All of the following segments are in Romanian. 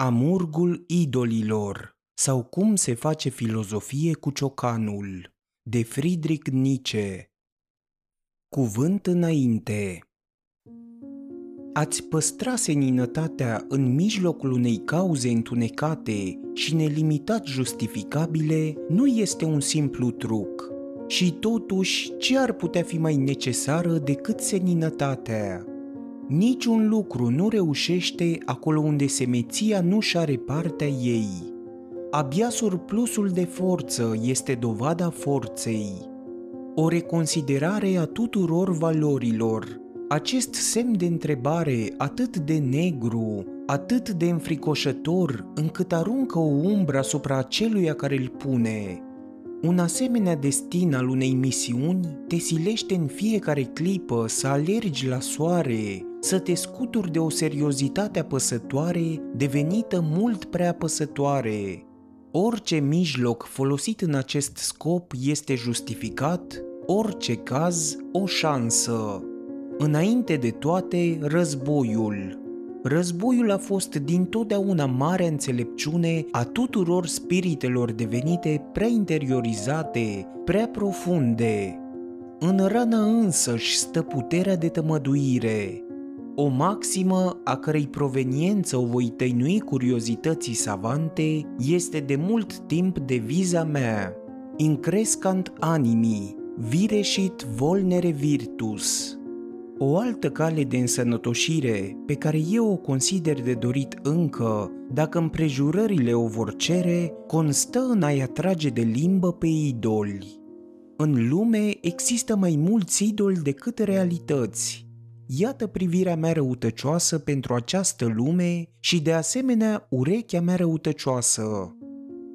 Amurgul idolilor sau cum se face filozofie cu ciocanul de Friedrich Nietzsche Cuvânt înainte Ați păstra seninătatea în mijlocul unei cauze întunecate și nelimitat justificabile nu este un simplu truc. Și totuși, ce ar putea fi mai necesară decât seninătatea? Niciun lucru nu reușește acolo unde semeția nu și are partea ei. Abia surplusul de forță este dovada forței. O reconsiderare a tuturor valorilor. Acest semn de întrebare atât de negru, atât de înfricoșător, încât aruncă o umbră asupra aceluia care îl pune. Un asemenea destin al unei misiuni te silește în fiecare clipă să alergi la soare, să te scuturi de o seriozitate apăsătoare devenită mult prea apăsătoare. Orice mijloc folosit în acest scop este justificat, orice caz o șansă. Înainte de toate, războiul. Războiul a fost dintotdeauna marea înțelepciune a tuturor spiritelor devenite prea interiorizate, prea profunde. În rană însăși stă puterea de tămăduire, o maximă a cărei proveniență o voi tăinui curiozității savante este de mult timp deviza mea. Increscant animi, vireșit volnere virtus. O altă cale de însănătoșire, pe care eu o consider de dorit încă, dacă împrejurările o vor cere, constă în a-i atrage de limbă pe idoli. În lume există mai mulți idoli decât realități, Iată privirea mea răutăcioasă pentru această lume și de asemenea urechea mea răutăcioasă.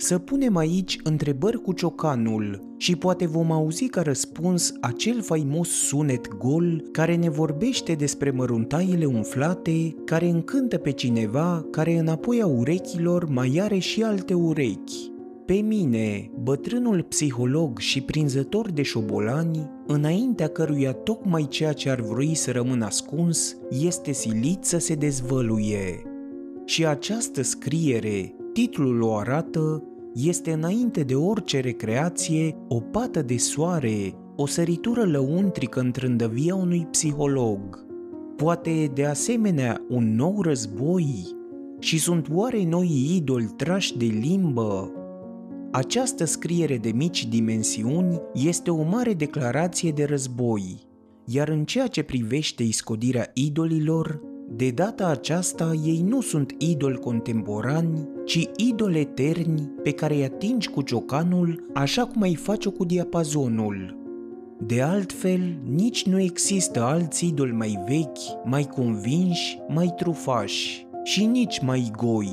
Să punem aici întrebări cu ciocanul și poate vom auzi ca răspuns acel faimos sunet gol care ne vorbește despre măruntaiele umflate, care încântă pe cineva care înapoi a urechilor mai are și alte urechi. Pe mine, bătrânul psiholog și prinzător de șobolani, înaintea căruia tocmai ceea ce ar vrui să rămână ascuns este silit să se dezvăluie. Și această scriere, titlul o arată, este înainte de orice recreație o pată de soare, o săritură lăuntrică în trândăvia unui psiholog. Poate de asemenea un nou război? Și sunt oare noi idoli trași de limbă, această scriere de mici dimensiuni este o mare declarație de război, iar în ceea ce privește iscodirea idolilor, de data aceasta ei nu sunt idoli contemporani, ci idoli eterni pe care îi atingi cu ciocanul așa cum ai face-o cu diapazonul. De altfel, nici nu există alți idoli mai vechi, mai convinși, mai trufași și nici mai goi,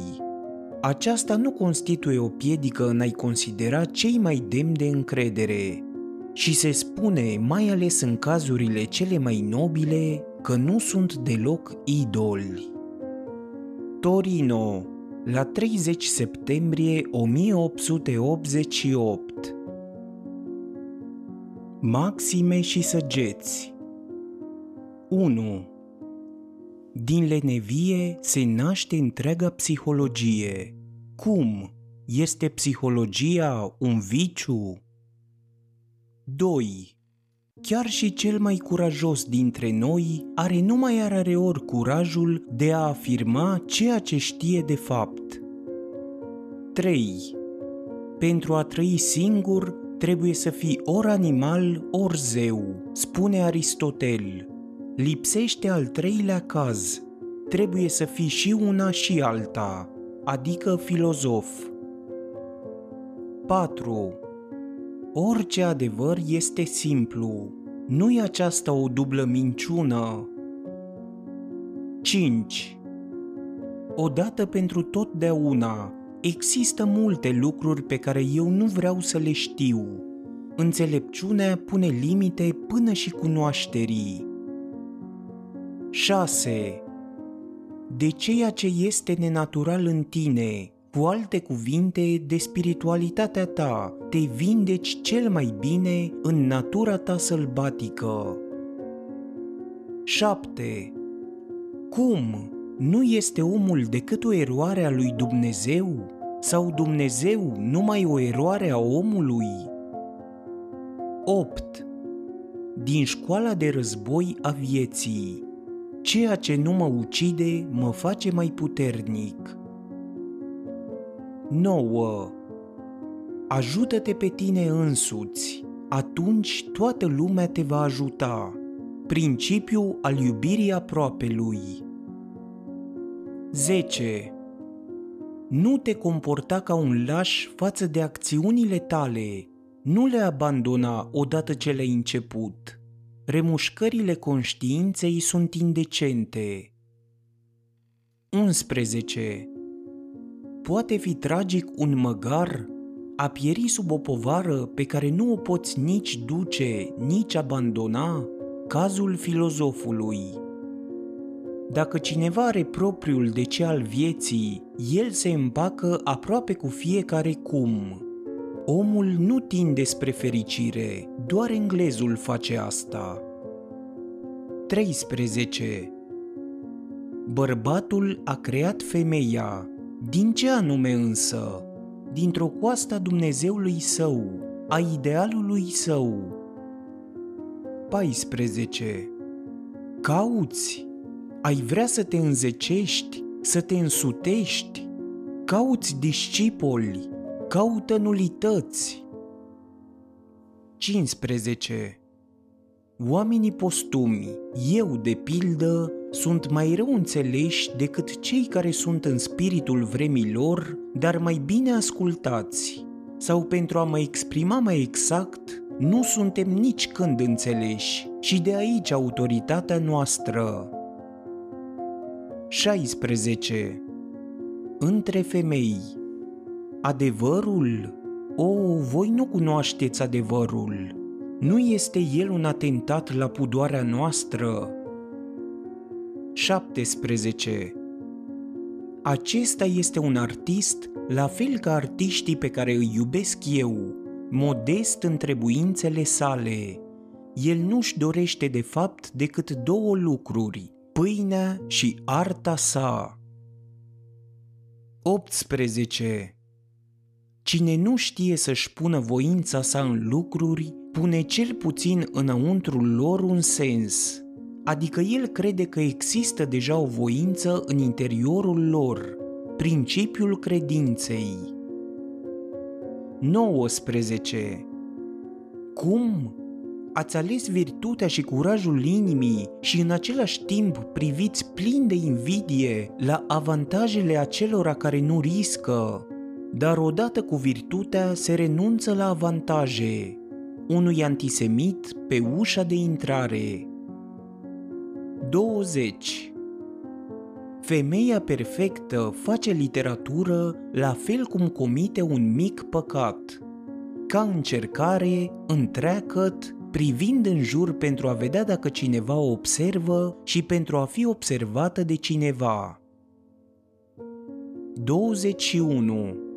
aceasta nu constituie o piedică în a-i considera cei mai demni de încredere și se spune, mai ales în cazurile cele mai nobile, că nu sunt deloc idoli. Torino, la 30 septembrie 1888 Maxime și săgeți 1. Din lenevie se naște întreaga psihologie. Cum? Este psihologia un viciu? 2. Chiar și cel mai curajos dintre noi are numai ori curajul de a afirma ceea ce știe de fapt. 3. Pentru a trăi singur, trebuie să fii ori animal, ori zeu, spune Aristotel lipsește al treilea caz. Trebuie să fii și una și alta, adică filozof. 4. Orice adevăr este simplu. Nu-i aceasta o dublă minciună? 5. Odată pentru totdeauna, există multe lucruri pe care eu nu vreau să le știu. Înțelepciunea pune limite până și cunoașterii. 6. De ceea ce este nenatural în tine, cu alte cuvinte, de spiritualitatea ta, te vindeci cel mai bine în natura ta sălbatică. 7. Cum? nu este omul decât o eroare a lui Dumnezeu? Sau Dumnezeu numai o eroare a omului? 8. Din școala de război a vieții Ceea ce nu mă ucide mă face mai puternic. 9. Ajută-te pe tine însuți, atunci toată lumea te va ajuta. Principiul al iubirii aproapelui. 10. Nu te comporta ca un laș față de acțiunile tale. Nu le abandona odată ce le-ai început. Remușcările conștiinței sunt indecente. 11. Poate fi tragic un măgar a pieri sub o povară pe care nu o poți nici duce, nici abandona? Cazul filozofului. Dacă cineva are propriul de ce al vieții, el se împacă aproape cu fiecare cum. Omul nu tinde spre fericire, doar englezul face asta. 13. Bărbatul a creat femeia. Din ce anume însă? Dintr-o coastă a Dumnezeului său, a idealului său. 14. Cauți ai vrea să te înzecești, să te însutești, cauți discipoli, caută nulități. 15. Oamenii postumi, eu de pildă, sunt mai rău înțeleși decât cei care sunt în spiritul vremilor, dar mai bine ascultați. Sau pentru a mă exprima mai exact, nu suntem nici când înțeleși și de aici autoritatea noastră. 16. Între femei Adevărul? O, voi nu cunoașteți adevărul. Nu este el un atentat la pudoarea noastră? 17. Acesta este un artist la fel ca artiștii pe care îi iubesc eu, modest în trebuințele sale. El nu-și dorește de fapt decât două lucruri, pâinea și arta sa. 18. Cine nu știe să-și pună voința sa în lucruri, pune cel puțin înăuntrul lor un sens, adică el crede că există deja o voință în interiorul lor, principiul credinței. 19. Cum ați ales virtutea și curajul inimii și în același timp priviți plin de invidie la avantajele acelora care nu riscă, dar odată cu virtutea se renunță la avantaje, unui antisemit pe ușa de intrare. 20. Femeia perfectă face literatură la fel cum comite un mic păcat. Ca încercare, întreacăt, privind în jur pentru a vedea dacă cineva o observă și pentru a fi observată de cineva. 21.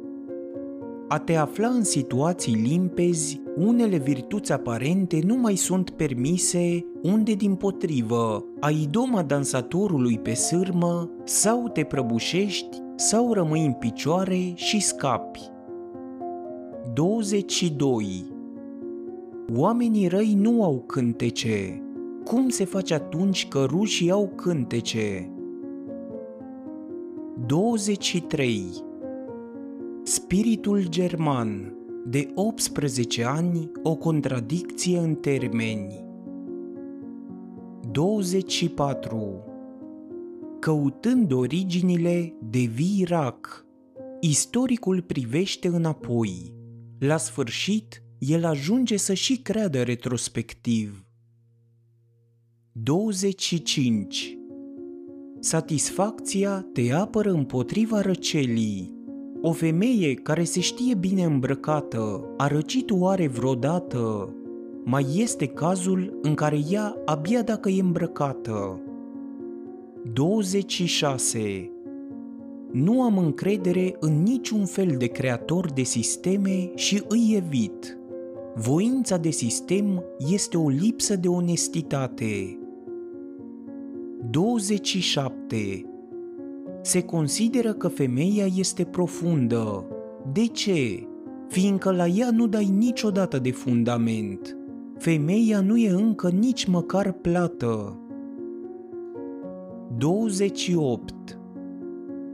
A te afla în situații limpezi, unele virtuți aparente nu mai sunt permise, unde din potrivă ai doma dansatorului pe sârmă, sau te prăbușești, sau rămâi în picioare și scapi. 22 Oamenii răi nu au cântece. Cum se face atunci că rușii au cântece? 23. Spiritul german, de 18 ani, o contradicție în termeni. 24. Căutând originile, devii rac. Istoricul privește înapoi. La sfârșit, el ajunge să și creadă retrospectiv. 25. Satisfacția te apără împotriva răcelii. O femeie care se știe bine îmbrăcată, a răcit oare vreodată? Mai este cazul în care ea abia dacă e îmbrăcată. 26. Nu am încredere în niciun fel de creator de sisteme și îi evit. Voința de sistem este o lipsă de onestitate. 27. Se consideră că femeia este profundă. De ce? Fiindcă la ea nu dai niciodată de fundament. Femeia nu e încă nici măcar plată. 28.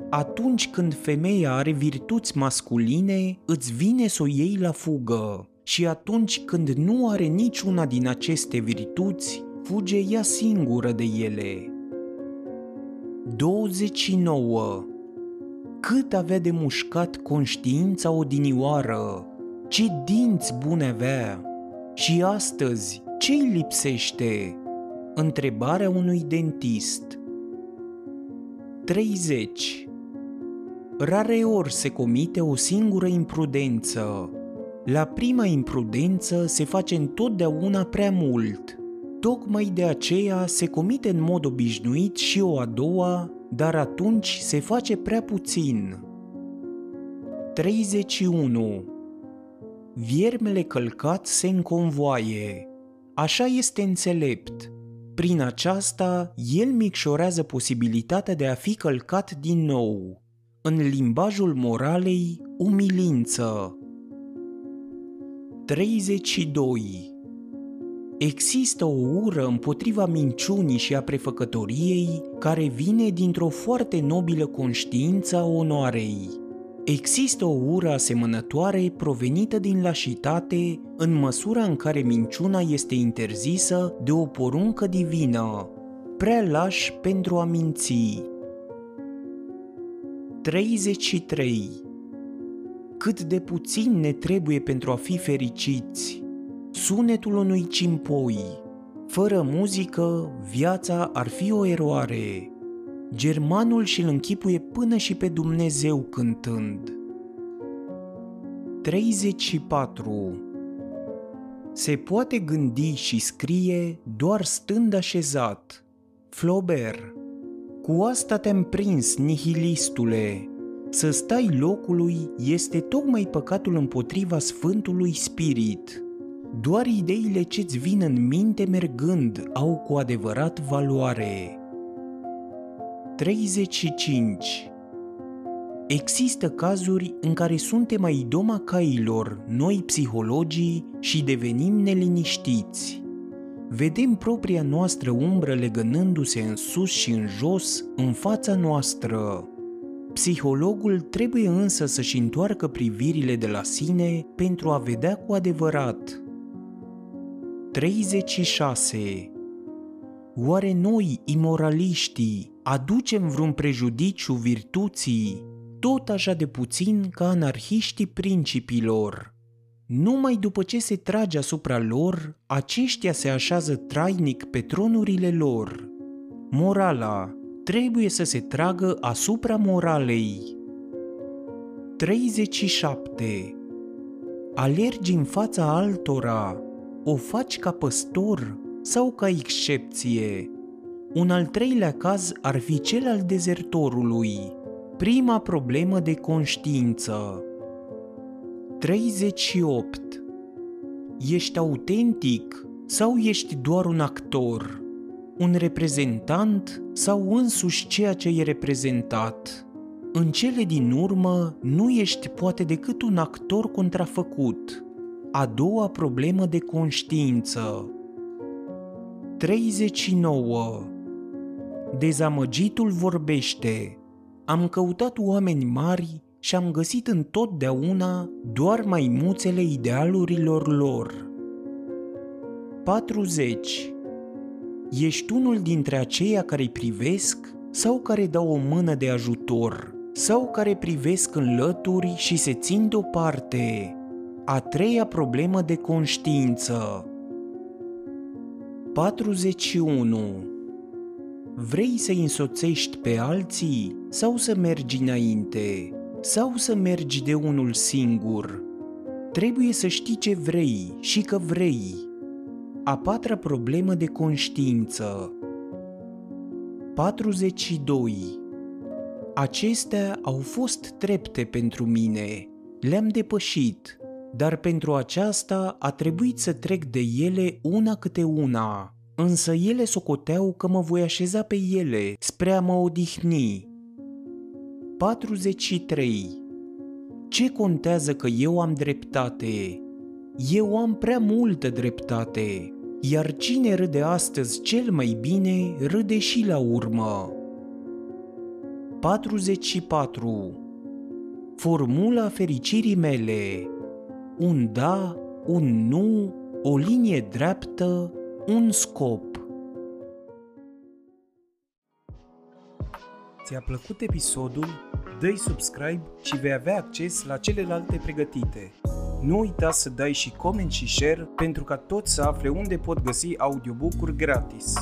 Atunci când femeia are virtuți masculine, îți vine să o iei la fugă. Și atunci când nu are niciuna din aceste virtuți, fuge ea singură de ele. 29. Cât avea de mușcat conștiința odinioară, ce dinți bune avea! Și astăzi, ce îi lipsește? Întrebarea unui dentist. 30. Rare ori se comite o singură imprudență. La prima imprudență se face întotdeauna prea mult. Tocmai de aceea se comite în mod obișnuit și o a doua, dar atunci se face prea puțin. 31. Viermele călcat se înconvoaie. Așa este înțelept. Prin aceasta, el micșorează posibilitatea de a fi călcat din nou. În limbajul moralei, umilință. 32. Există o ură împotriva minciunii și a prefăcătoriei care vine dintr-o foarte nobilă conștiință a onoarei. Există o ură asemănătoare provenită din lașitate în măsura în care minciuna este interzisă de o poruncă divină, prea laș pentru a minți. 33. Cât de puțin ne trebuie pentru a fi fericiți. Sunetul unui cimpoi. Fără muzică, viața ar fi o eroare. Germanul și-l închipuie până și pe Dumnezeu cântând. 34. Se poate gândi și scrie doar stând așezat. Flaubert. Cu asta te-am prins, nihilistule. Să stai locului este tocmai păcatul împotriva Sfântului Spirit. Doar ideile ce-ți vin în minte mergând au cu adevărat valoare. 35. Există cazuri în care suntem mai idoma cailor, noi psihologii, și devenim neliniștiți. Vedem propria noastră umbră legănându-se în sus și în jos, în fața noastră. Psihologul trebuie însă să-și întoarcă privirile de la sine pentru a vedea cu adevărat. 36. Oare noi, imoraliștii, aducem vreun prejudiciu virtuții, tot așa de puțin ca anarhiștii principilor? Numai după ce se trage asupra lor, aceștia se așează trainic pe tronurile lor. Morala trebuie să se tragă asupra moralei. 37. Alergi în fața altora, o faci ca păstor sau ca excepție? Un al treilea caz ar fi cel al dezertorului, prima problemă de conștiință. 38. Ești autentic sau ești doar un actor? Un reprezentant sau însuși ceea ce e reprezentat? În cele din urmă, nu ești poate decât un actor contrafăcut. A doua problemă de conștiință. 39. Dezamăgitul vorbește. Am căutat oameni mari și am găsit întotdeauna doar maimuțele idealurilor lor. 40. Ești unul dintre aceia care îi privesc sau care dau o mână de ajutor sau care privesc în lături și se țin deoparte. A treia problemă de conștiință. 41. Vrei să însoțești pe alții sau să mergi înainte? Sau să mergi de unul singur? Trebuie să știi ce vrei și că vrei. A patra problemă de conștiință. 42. Acestea au fost trepte pentru mine. Le-am depășit dar pentru aceasta a trebuit să trec de ele una câte una, însă ele socoteau că mă voi așeza pe ele spre a mă odihni. 43. Ce contează că eu am dreptate? Eu am prea multă dreptate, iar cine râde astăzi cel mai bine, râde și la urmă. 44. Formula fericirii mele Un da, un nu, o linie dreaptă, un scop. Ți-a plăcut episodul? Dă-i subscribe și vei avea acces la celelalte pregătite. Nu uita să dai și coment și share pentru ca toți să afle unde pot găsi audiobook-uri gratis.